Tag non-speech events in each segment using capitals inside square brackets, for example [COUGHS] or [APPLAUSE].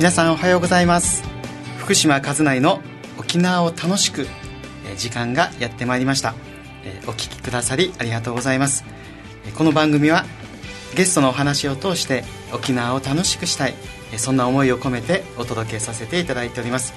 皆さんおはようございます。福島和内の沖縄を楽しく時間がやってまいりました。お聞きくださりありがとうございます。この番組はゲストのお話を通して沖縄を楽しくしたい。そんな思いを込めてお届けさせていただいております、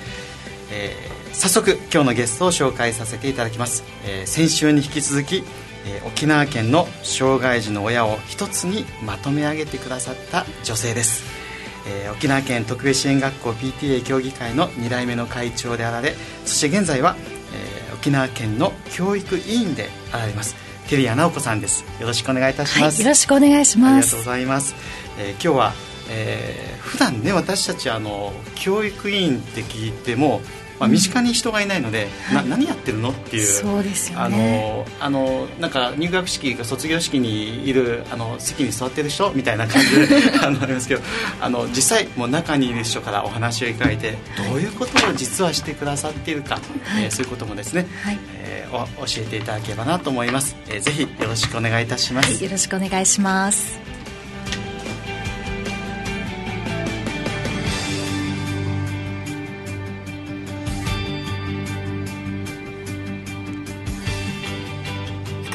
えー、早速今日のゲストを紹介させていただきます、えー、先週に引き続き、えー、沖縄県の障害児の親を一つにまとめ上げてくださった女性です。えー、沖縄県特別支援学校 PTA 協議会の2代目の会長であられそして現在は、えー、沖縄県の教育委員であられますテリア直子さんです。よろしくお願いいたします、はい、よろしくお願いします。ありがとうございます、えー、今日は、えー、普段ね私たちあの教育委員って聞いてもまあ、身近に人がいないので、うん、な何やってるのっていうそうですよ、ね、あのあのなんか入学式か卒業式にいるあの席に座ってる人みたいな感じで [LAUGHS] あのありますけどあの実際もう中にいる人からお話をいただい。てどういうことを実はしてくださっているか、はい、えー、そういうこともですね、はい。えー、教えていただければなと思います、えー、ぜひよろしくお願いいたします、はい、よろしくお願いします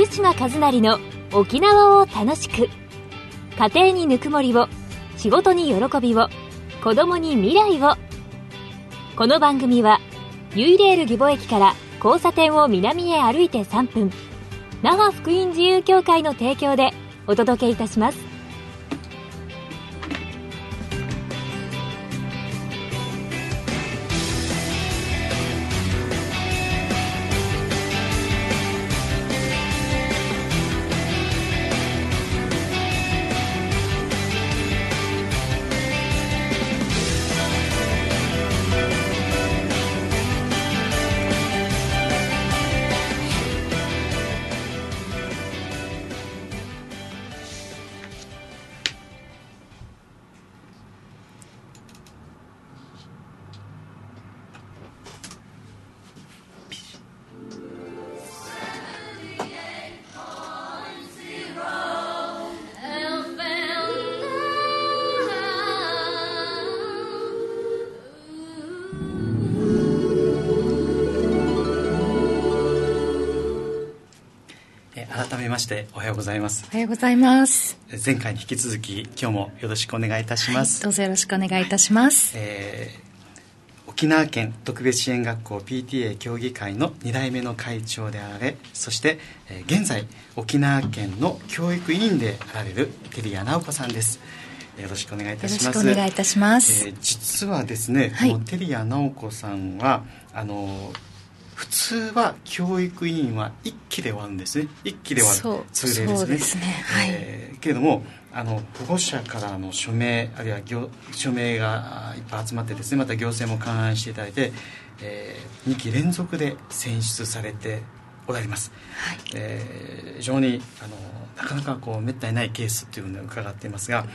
島和成の沖縄を楽しく家庭にぬくもりを仕事に喜びを子供に未来を。この番組はユイレール義母駅から交差点を南へ歩いて3分。那覇福音自由協会の提供でお届けいたします。ましておはようございます。おはようございます。前回に引き続き今日もよろしくお願いいたします、はい、どうぞよろしくお願いいたします、えー、沖縄県特別支援学校 PTA 協議会の2代目の会長であられそして、えー、現在沖縄県の教育委員であられる照屋直子さんです。よろしくお願いいたします。よろしくお願いいたします。えー、実はですね、はい、この照屋直子さんはあの普通は教育委員は1期で終わるんですね。1期で終わる。通例ですね。ですね、はい、えー、けれどもあの保護者からの署名あるいは行署名がいっぱい集まってですねまた行政も勘案していただいて、えー、2期連続で選出されておられます、はい、えー、非常にあのなかなかこうめったにないケースっていうのを伺っていますが、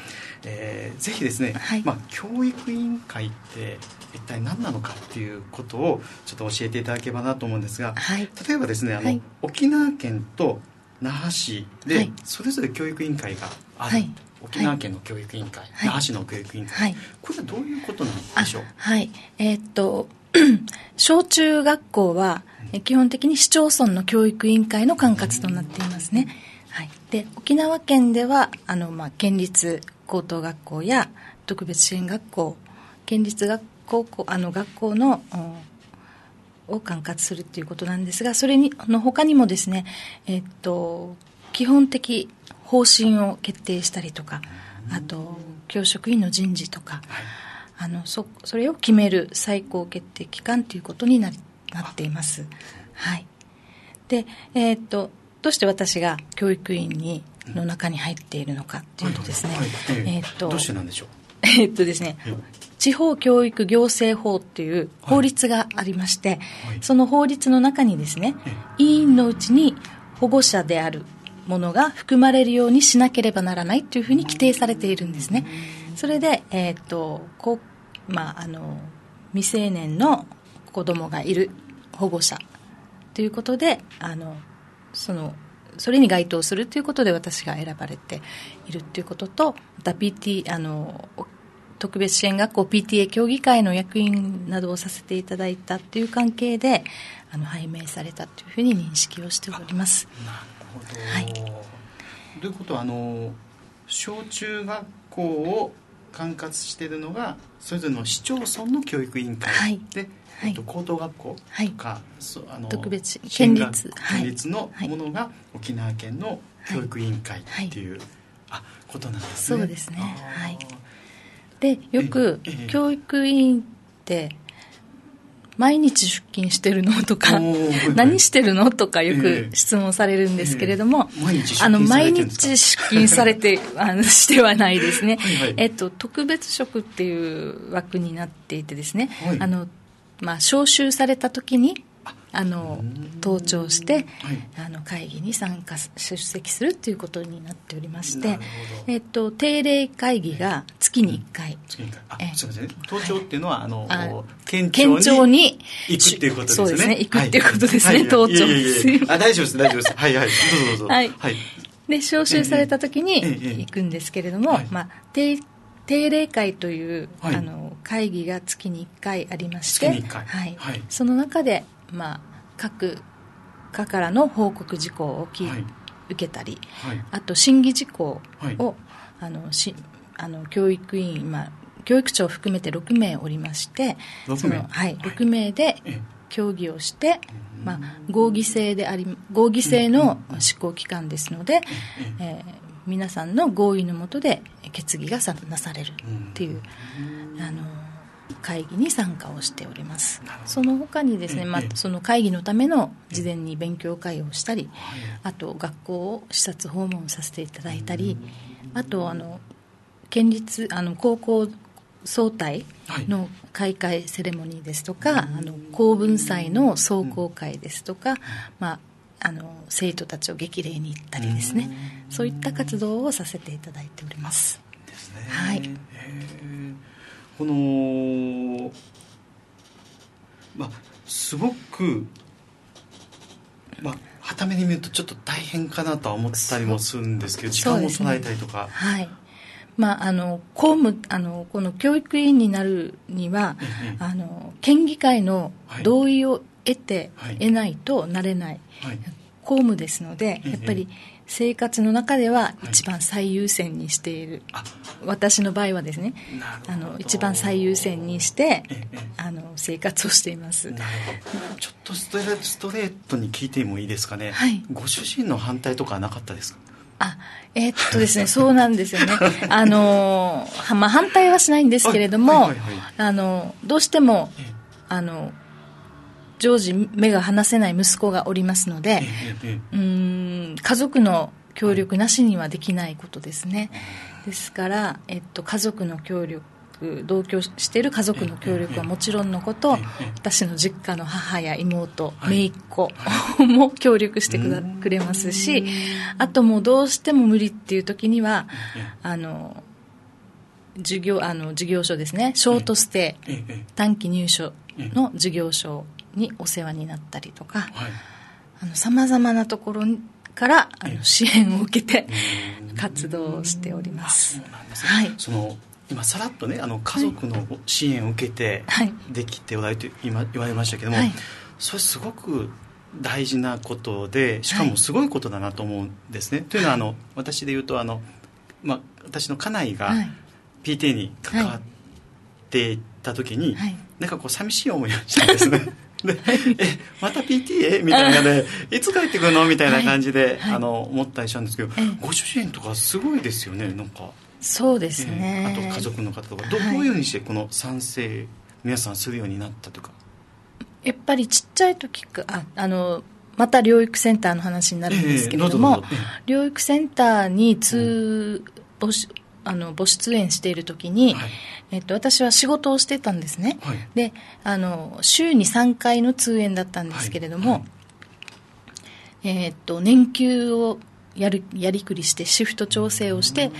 えー、ぜひですね、はい、まあ、教育委員会って一体何なのかっていうことをちょっと教えていただければなと思うんですが、はい、例えばですねあの、はい、沖縄県と那覇市でそれぞれ教育委員会がある、沖縄県の教育委員会、那覇市の教育委員会、これはどういうことなんでしょう？はい。えー、っと [COUGHS] 小中学校は基本的に市町村の教育委員会の管轄となっていますね。はい、で沖縄県ではあの、まあ、県立高等学校や特別支援学校県立学校あの学校のを管轄するということなんですがそれにの他にもですね、えっと、基本的方針を決定したりとかあと教職員の人事とか、あのそそれを決める最高決定機関ということにななっています。はい。でえー、っとどうして私が教育委員にの中に入っているのかっていうとですね、えっとどうしてなんでしょう？えっとですね、地方教育行政法っていう法律がありまして、はい。はい、その法律の中にですね、委員のうちに保護者であるものが含まれるようにしなければならないというふうに規定されているんですね。それで、えっ、と、こう、まあ、あの、未成年の子供がいる保護者ということで、あの、そのそれに該当するということで私が選ばれているということとまた PT あの特別支援学校 PTA 協議会の役員などをさせていただいたっていう関係であの拝命されたというふうに認識をしております。なるほど、はい。ということはあの小中学校を管轄しているのがそれぞれの市町村の教育委員会。はい。で、はい。えっと、高等学校はい。とか、そうあの特別県立。はい。県立のものが沖縄県の教育委員会っていう、あことなんですね。そうですね。はい。でよく教育委員って毎日出勤してるのとか何してるのとかよええ。く質問されるんですけれども、あの毎日出勤されてあの [LAUGHS] してはないですね。えっと、特別職っていう枠になっていてですね、はい。あのまあ、招集された時にあのうん。登庁して、はい。あの会議に参加す出席するっていうことになっておりましてえっと、定例会議が月に1回、次にあええ。すみませんね登庁っていうのは、あのあ県県庁に行くっていうことですね。そうですね。行くっていうことですね。はい。登庁。いやいあ大丈夫です。大丈夫です。はいはい。どうぞどうぞ。はい。はい。で招集された時にええええ。行くんですけれども、はい。まあ、定定例会という、はい。あの会議が月に1回ありまして月に一回。はい。はい。その中で、まあ、各課からの報告事項を聞い、はい。受けたりはい。あと審議事項を、はい。あのしあの教育委員今教育長を含めて6名おりまして6そ名のはい、はい。6名でええ。協議をして、まあ、合議制であり合議制の執行機関ですので、えー皆さんの合意のもとで決議がさなされるっていう、あの会議に参加をしております。その他にですね、まあええ、その会議のための事前に勉強会をしたり、はい。あと学校を視察訪問させていただいたりあとあの県立あの高校総体の開会セレモニーですとか、あの公文祭の壮行会ですとか、まあ、あの生徒たちを激励に行ったりですね。そういった活動をさせていただいております。ですね。はい。へえこのまあすごくまあ傍目に見るとちょっと大変かなとは思ったりもするんですけど時間も取られたりとか、はい。まあ、あの公務あのこの教育委員になるには、ええあの県議会の同意を得て、はい。得ないとなれないはい。公務ですので、ええやっぱり生活の中では一番最優先にしている、あ私の場合はですねあの一番最優先にしてええあの生活をしています。ちょっとストレストレートに聞いてもいいですかね、はい。ご主人の反対とかはなかったですか？あえーっとですねそうなんですよね。[LAUGHS] あのはまあ反対はしないんですけれども、はいはいはい。はいあのどうしてもええ。あの常時目が離せない息子がおりますので、うーん家族の協力なしにはできないことですね、ですから、えっと、家族の協力同居している家族の協力はもちろんのこと、ええ私の実家の母や妹、はい。姪っ子も協力してくだくれますしあともうどうしても無理っていう時にはええ。あの授業あの事業所ですね。ショートステイ、短期入所の事業所にお世話になったりとかはい。さまざまなところからあええ。の支援を受けてうん。活動をしております。そうなんですね。はい。その今さらっとねあの家族の支援を受けてはい。できておられると今言われましたけども、はい。それすごく大事なことでしかもはいすごいことだなと思うんですね、というのはあの私で言うとあの、まあ、私の家内がはい。PTA に関わっていた時に、はい。なんかこう寂しい思いをしたんですね [LAUGHS] でえまた PTA? みたいなねいつ帰ってくるの？みたいな感じで、はい。あの思ったりしたんですけど、ええ。ご主人とかすごいですよねなんか、そうですえね、えあと家族の方とか。ど,、はい。どういうふうにしてこの賛成皆さんするようになったとか？やっぱりちっちゃい時かああのまた療育センターの話になるんですけれども、療育センターに通、募集あの母出演している時に、はい。えっと、私は仕事をしてたんですね、はい。であの週に3回の通園だったんですけれども、えっと年休をやるやりくりしてシフト調整をして、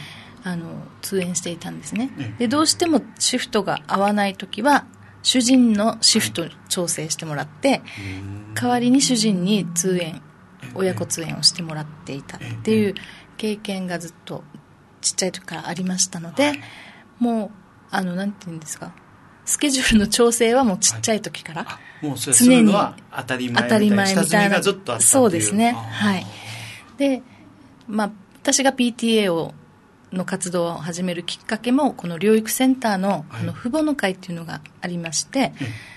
あの通園していたんですね、ええ。でどうしてもシフトが合わない時は主人のシフト調整してもらって、代わりに主人に通園親子通園をしてもらっていたっていう経験がずっとちっちゃい時からありましたので、もうあのなんていうんですか？スケジュールの調整はもうちっちゃい時から、あもうそれするのは当たり前当たり前み下積みたいながずっとあったそうですね。はい。でまあ私が PTA をの活動を始めるきっかけもこの療育センターのはい。あの父母の会っていうのがありまして、え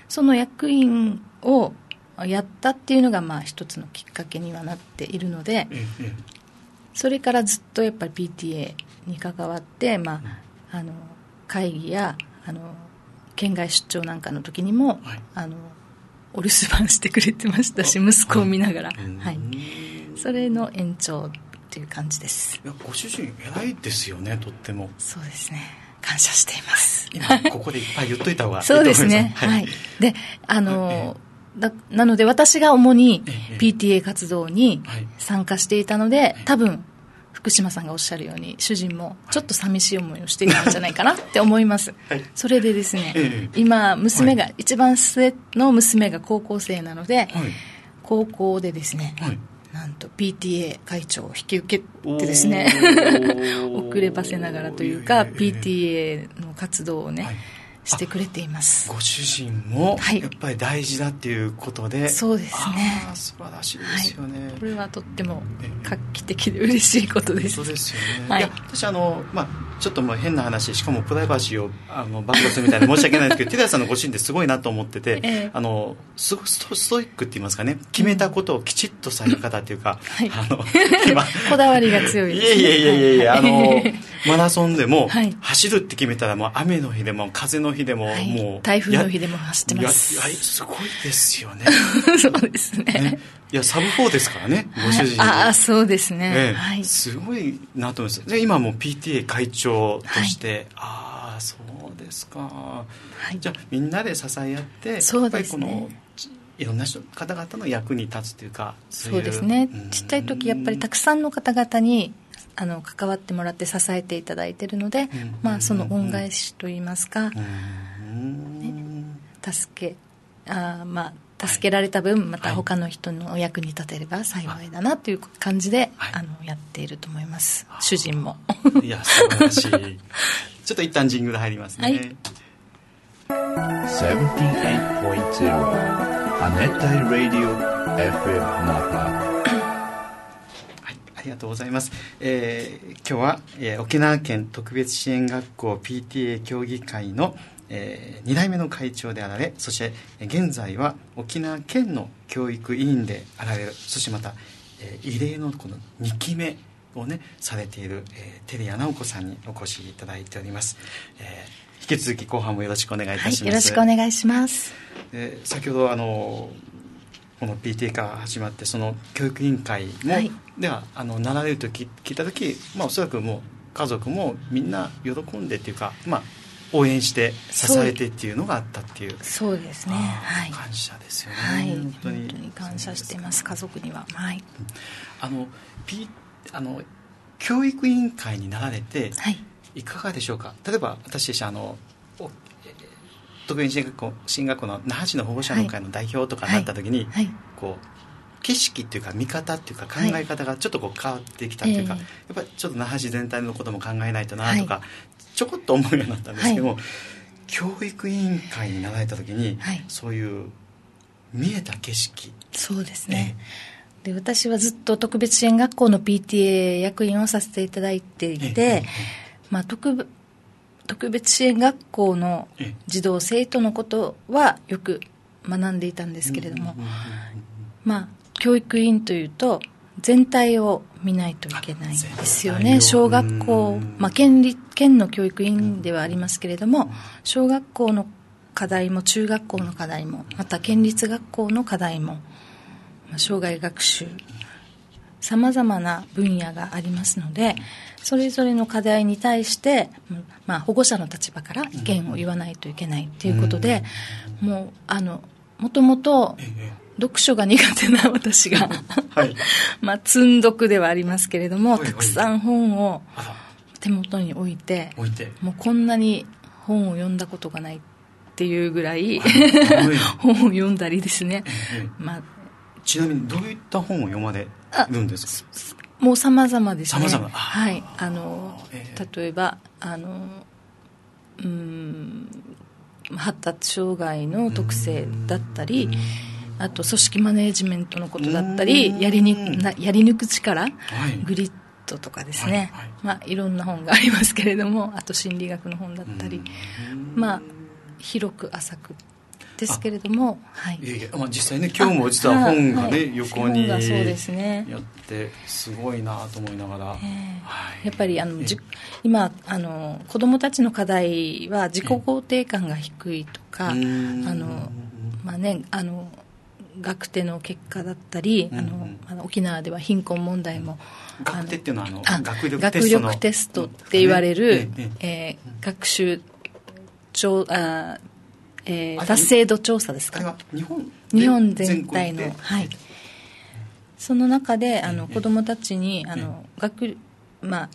その役員をやったっていうのがまあ一つのきっかけにはなっているのでえええそれからずっとやっぱり PTA に関わって、まあ、あの会議やあの県外出張なんかの時にも、はい。あのお留守番してくれてましたし息子を見ながら、うんはい、それの延長っていう感じです。いやご主人偉いですよねとっても。そうですね。感謝しています。今ここでいっぱい言っといた方がいいとそ思います。うですね。ははい。い。で、あの、だなので私が主にええ。PTA 活動にはい。参加していたので、多分、福島さんがおっしゃるように、主人もちょっと寂しい思いをしていたんじゃないかなって思います。はい。それでですね、ええ。今、娘が、一番末の娘が高校生なので、はい。高校でですね、はい。なんと PTA 会長を引き受けてですね [LAUGHS] 遅ればせながらというか、ええ PTA の活動をね、はいしてくれています。ご主人もはい。やっぱり大事だっていうことで、そうですね。素晴らしいですよね、これはとってもええ。画期的で嬉しいことです。そうですよね、はい。い、や私あの、まあ、ちょっともう変な話しかもプライバシーをあの暴露するみたいで申し訳ないんですけど [LAUGHS] テレ朝さんのご主人ってすごいなと思ってて、ええ。あのすごいストストイックって言いますかね。決めたことをきちっとされる方っていうか、はい。あの今 [LAUGHS] こだわりが強いです、ね、いやいやいやいやい。や、はあの、マラソンでも、はい。走るって決めたらもう雨の日でも風の日でも、はい。もう。台風の日でも走ってます。いやいやすごいですよね。[LAUGHS] そうですね。ね。いや、サブ4ですからね、ご主人。はいああそうですね、ええ。はい。すごいなと思います。で、今もう PTA 会長として、ああ、そうですか。はい。じゃあ、みんなで支え合って、そうですね。やっぱりこの、ちいろんな人方々の役に立つというか、そうですね。うん。ちっちゃい時やっぱりたくさんの方々にあの関わってもらって支えていただいているので、ん。まあ、その恩返しといいますか、うん。助け。あーまあ助けられた分また他の人のお役に立てれば幸いだなという感じで、はい。あのやっていると思います。主人も。いや、素晴らしい。[LAUGHS] ちょっと一旦ジングル入りますね。はい。78.0 Aneta Radio FM Napa はい、ありがとうございます。えー今日は、えー沖縄県特別支援学校 PTA 協議会の、え2代目の会長であられ、そしてえー現在は沖縄県の教育委員であられる、そしてまた、えー異例のこの2期目をね、されている、えー、照屋直子さんにお越しいただいております。えー引き続き後半もよろしくお願いいたします。はいよろしくお願いしますで先ほどあのこの PTA から始まってその教育委員会も、はいではあのなられると聞聞いた時、まあ、おそらくもう家族もみんな喜んでっていうか、まあ、応援して支えてっていうのがあったっていう。そうですね。はい。感謝ですよね、はい。本本当に感謝しています。家族には。はい。あの、P、あの教育委員会になられて、はい。いかがでしょうか？例えば私たちあの特別支援学校進学校の那覇市の保護者の会の代表とかになった時に、はい。こう景色っていうか見方っていうか考え方がちょっとこう変わってきたというか、ええやっぱりちょっと那覇市全体のことも考えないとなとか、ちょこっと思うようになったんですけども、は教育委員会になられた時に、はい。そういう見えた景色。そうですね、で私はずっと特別支援学校の PTA 役員をさせていただいていて、ええまあ、特別特別支援学校のええ。児童生徒のことはよく学んでいたんですけれども、まあ、教育委員というと全体を見ないといけないですよね。小学校うん、まあ、県立県の教育委員ではありますけれども小学校の課題も中学校の課題もまた県立学校の課題も、まあ、生涯学習さまざまな分野がありますのでそれぞれの課題に対して、うんまあ、保護者の立場から意見を言わないといけないということで、もうあのもともとええ読書が苦手な [LAUGHS] 私が、はい。まあ積んどくではありますけれどもたくさん本を手元に置いて置いて。もうこんなに本を読んだことがないっていうぐらいはい [LAUGHS] 本を読んだりですね、ええまあ、ちなみにどういった本を読まれるんですか？もう様々ですね。はい。あのええ。例えばあのうん発達障害の特性だったり、あと組織マネジメントのことだったりやりになやり抜く力、い。グリッドとかですね、はいはい。まあ、いろんな本がありますけれども [LAUGHS] あと心理学の本だったり、まあ、広く浅くですけれども、はい。いやいや、まあ、実際ね今日も実は本がね、はい。横にそうですね。ってすごいなと思いながら、はい。やっぱりあのじ今あの子どもたちの課題は自己肯定感が低いとか、あうん。のまあねあの学手の結果だったり、あのうんうん。あの沖縄では貧困問題も、あの学手っていうのはあのあ学力テストの。学力テストって言われる、ええええー学習調あ、えー達成度調査ですか？日本日本全体のはい。その中であの子どもたちにあの学まあ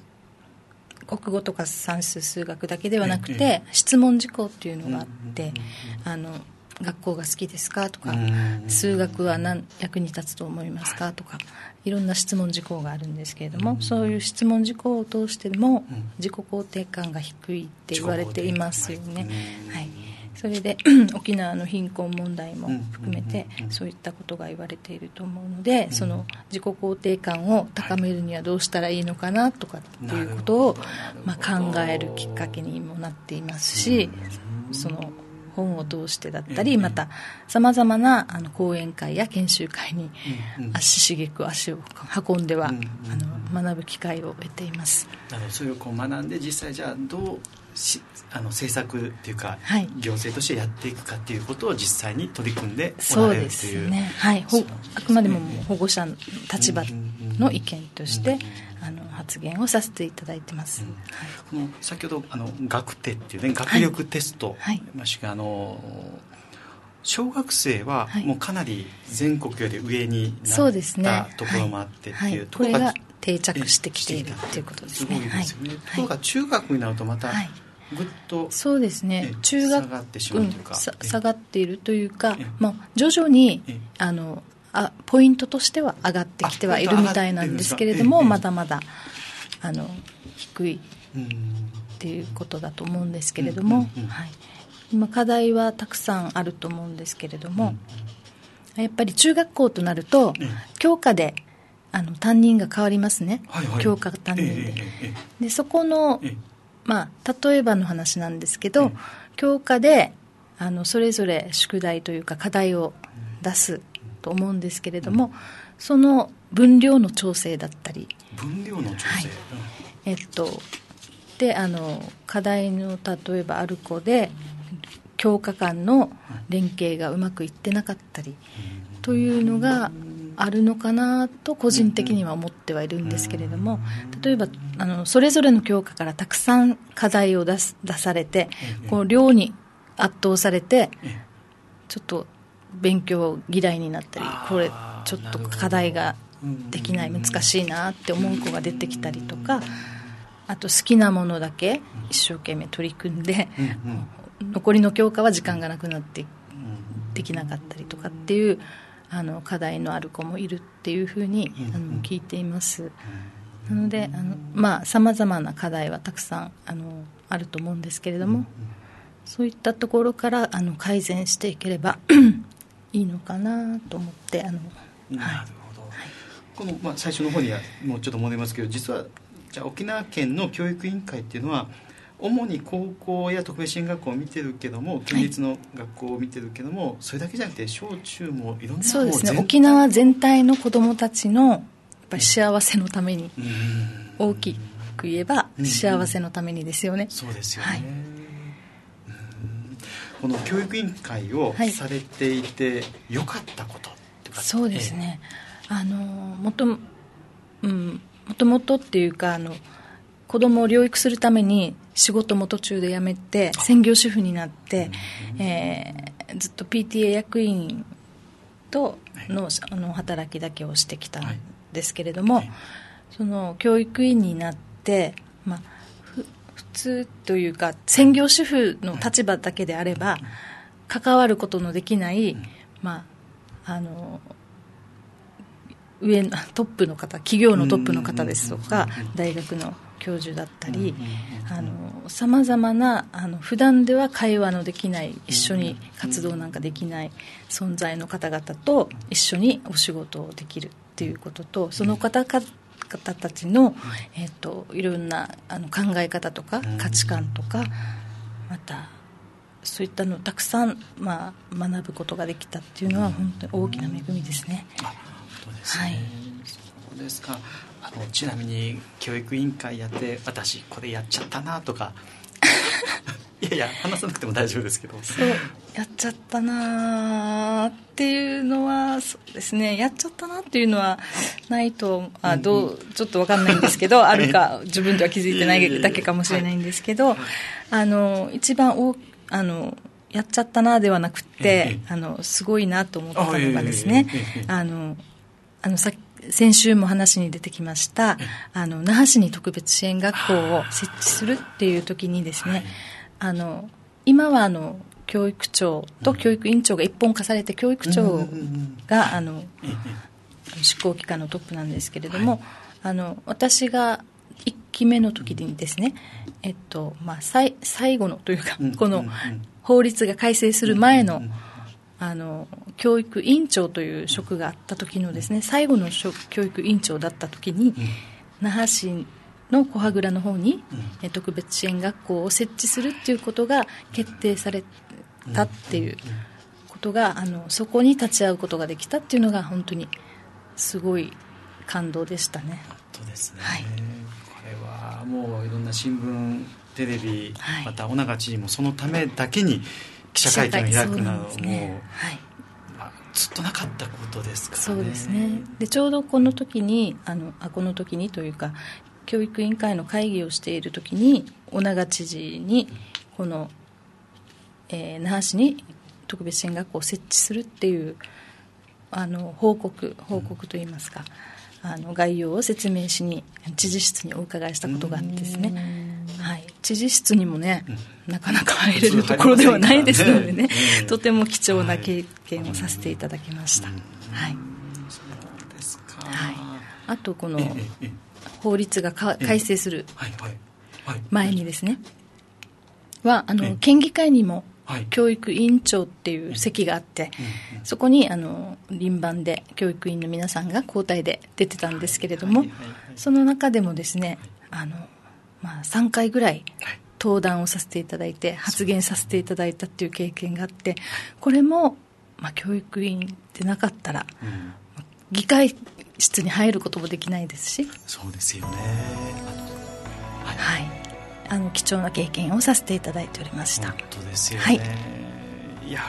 国語とか算数数学だけではなくえて質問事項っていうのがあってうんうん。あの学校が好きですかとかうん数学は何役に立つと思いますかとかいろんな質問事項があるんですけれどもそういう質問事項を通してもうん。自己肯定感が低いって言われていますよね。はい。それで [COUGHS] 沖縄の貧困問題も含めてそういったことが言われていると思うのでその自己肯定感を高めるにはどうしたらいいのかなとかっていうことをまあ考えるきっかけにもなっていますしその本を通してだったりまたさまざまなあの講演会や研修会に足しげく足を運んではあの学ぶ機会を得ています。なるほど。それをこう学んで実際じゃあどうしあの政策っていうか、はい。行政としてやっていくかっていうことを実際に取り組んでおられるそうですというね、はい、ほそうですね。あくまでも保護者の立場の意見として、あの発言をさせていただいてます、うん。はい。この先ほどあの学手っていうね学力テスト、はい。ましくあの小学生ははい。もうかなり全国より上になそうですね。ったところもあってってはい。いうところがこれが定着してきているっていうことですね。すごいですよね、はい。ところが中学になるとまたはい。ぐっと、そうですね。え中学下がってしまうというか。下がっているというかえ、まあ、徐々にえ。あのあポイントとしては上がってきてはいるみたいなんですけれどもまだまだあの低いうんっていうことだと思うんですけれども、はい、今課題はたくさんあると思うんですけれども、やっぱり中学校となると、ええ。教科であの担任が変わりますね、はいはい。教科担任で,、でそこのまあ、例えばの話なんですけど、うん。教科であのそれぞれ宿題というか課題を出すと思うんですけれども、その分量の調整だったり、分量の調整、はい。えっと、であの課題の例えばある子で教科間の連携がうまくいってなかったりというのがあるのかなと個人的には思ってはいるんですけれども例えばあのそれぞれの教科からたくさん課題を出す出されてええ。こう量に圧倒されてええ。ちょっと勉強嫌いになったりこれちょっと課題ができないうん難しいなって思う子が出てきたりとかあと好きなものだけ一生懸命取り組んでうんうん。残りの教科は時間がなくなってうんできなかったりとかっていうあの課題のある子もいるっていうふうにあうん。の聞いています。なのでさまざまな課題はたくさんあのあると思うんですけれどもそういったところからあの改善していければいいのかなと思ってあのなるほど、この、まあ、最初の方にはもうちょっと戻りますけど実はじゃあ沖縄県の教育委員会っていうのは主に高校や特別支援学校を見てるけども県立の学校を見てるけども、それだけじゃなくて小中もいろんなそうですね。沖縄全体の子どもたちのやっぱり幸せのためにうん。大きく言えばうん。幸せのためにですよね、そうですよね、はい。うんこの教育委員会をはい。されていてよかったこととかそうですね、あのもと,、うん、もともとっていうかあの子供を療育するために仕事も途中で辞めて専業主婦になって、えーずっと PTA 役員とのあの働きだけをしてきたんですけれども、はい。その教育委員になって、まあ、通というか専業主婦の立場だけであれば関わることのできない、まあ、あの上のトップの方企業のトップの方ですとかうん大学の教授だったりさまざまなあの普段では会話のできない一緒に活動なんかできない存在の方々と一緒にお仕事をできるっていうこととその方々たちの、えーと、いろんなあの考え方とか価値観とかまたそういったのをたくさん、まあ、学ぶことができたっていうのは本当に大きな恵みですね。あそうですね、はい、そうですか。あのちなみに教育委員会やって私これやっちゃったなとかいやいや話さなくても大丈夫ですけど。そうやっちゃったなっていうのはそうですねやっちゃったなっていうのはないとあどうちょっと分かんないんですけど [LAUGHS] あるか自分では気づいてないだけかもしれないんですけどあの一番大あのやっちゃったなではなくて、あのすごいなと思ったのがですね、あのあのさ先週も話に出てきましたあの那覇市に特別支援学校を設置するっていう時にですね、あの今はあの教育長と教育委員長が一本化されて教育長があの執行機関のトップなんですけれども、あの私が1期目の時にですね、えっとまあ、最最後のというか、この法律が改正する前の、あの教育委員長という職があった時のですね最後の教育委員長だった時に、那覇市の小羽倉の方に、うん、特別支援学校を設置するっていうことが決定されたっていうことが、あのそこに立ち会うことができたっていうのが本当にすごい感動でしたね。本当ですね、はい、これはもういろんな新聞テレビ、はい、また尾長知事もそのためだけに記者会見を開くなども、ねはい。ずっとなかったことですからね。そうですね。でちょうどこの時にあのあこの時にというか教育委員会の会議をしている時に尾長知事にこの、えー、那覇市に特別支援学校を設置するっていうあの報告報告といいますか、あの概要を説明しに知事室にお伺いしたことがあってですね、はい、知事室にもね、なかなか入れるところではないですのでね、[LAUGHS] とても貴重な経験をさせていただきました。はい、はい、あとこの、法律が改正する前にですね、はあの県議会にも教育委員長っていう席があって、そこにあの輪番で教育委員の皆さんが交代で出てたんですけれども、その中でもですねあの、まあ、3回ぐらい登壇をさせていただいて発言させていただいたっていう経験があってこれも、まあ、教育委員でなかったら、議会室に入ることもできないですし。そうですよね。はい、はい、あの貴重な経験をさせていただいておりました。本当ですよね、はい、いや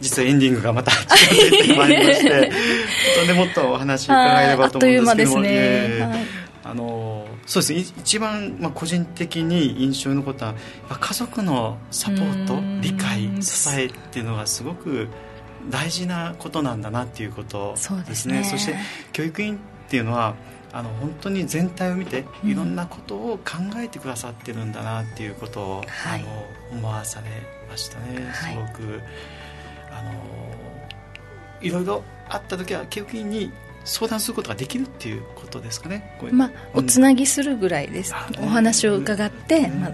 実はエンディングがまた近づいてまいりまして [LAUGHS] でもっとお話伺えればと思うんですけども、ね。えーはい、あのそうですね。一番、まあ、個人的に印象に残った家族のサポート理解支えっていうのがすごく大事なことなんだなっていうことですね、ね、そして教育委員っていうのはあの本当に全体を見ていろんなことを考えてくださってるんだなっていうことを、うん、あの思わされましたね、はい、すごくあのいろいろあった時は教育委員に相談することができるっていうことですかね、まあ、おつなぎするぐらいです、お話を伺って、まあ、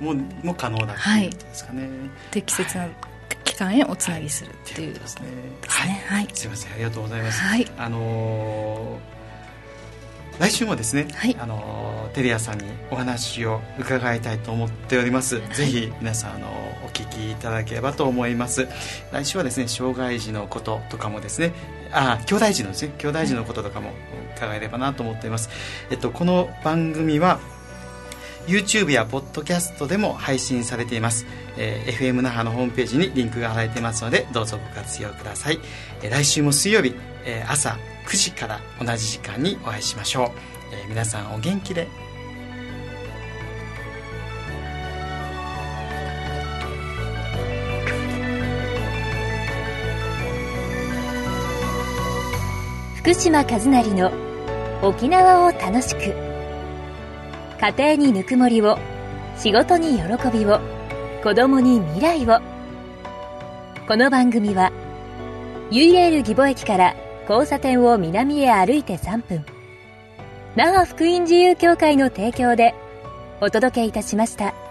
もうもう可能だっていうことですかね、はい、適切な間へおつなぎするっていうですね、はい、はい、すいません。ありがとうございます、はい、あのー、来週もですね、はい、あのテリアさんにお話を伺いたいと思っております、はい、ぜひ皆さんあのお聞きいただければと思います。来週はですね障害児のこととかもですねあ兄弟児のですね兄弟児のこととかも伺えればなと思っています、えっと、この番組は YouTube やポッドキャストでも配信されています、えー、FM 那覇のホームページにリンクが貼られていますのでどうぞご活用ください、えー、来週も水曜日、えー、朝9時から同じ時間にお会いしましょう、えー、皆さんお元気で。福島和成の沖縄を楽しく。家庭にぬくもりを仕事に喜びを子供に未来をこの番組はユイレール義母駅から交差点を南へ歩いて3分那覇福音自由協会の提供でお届けいたしました。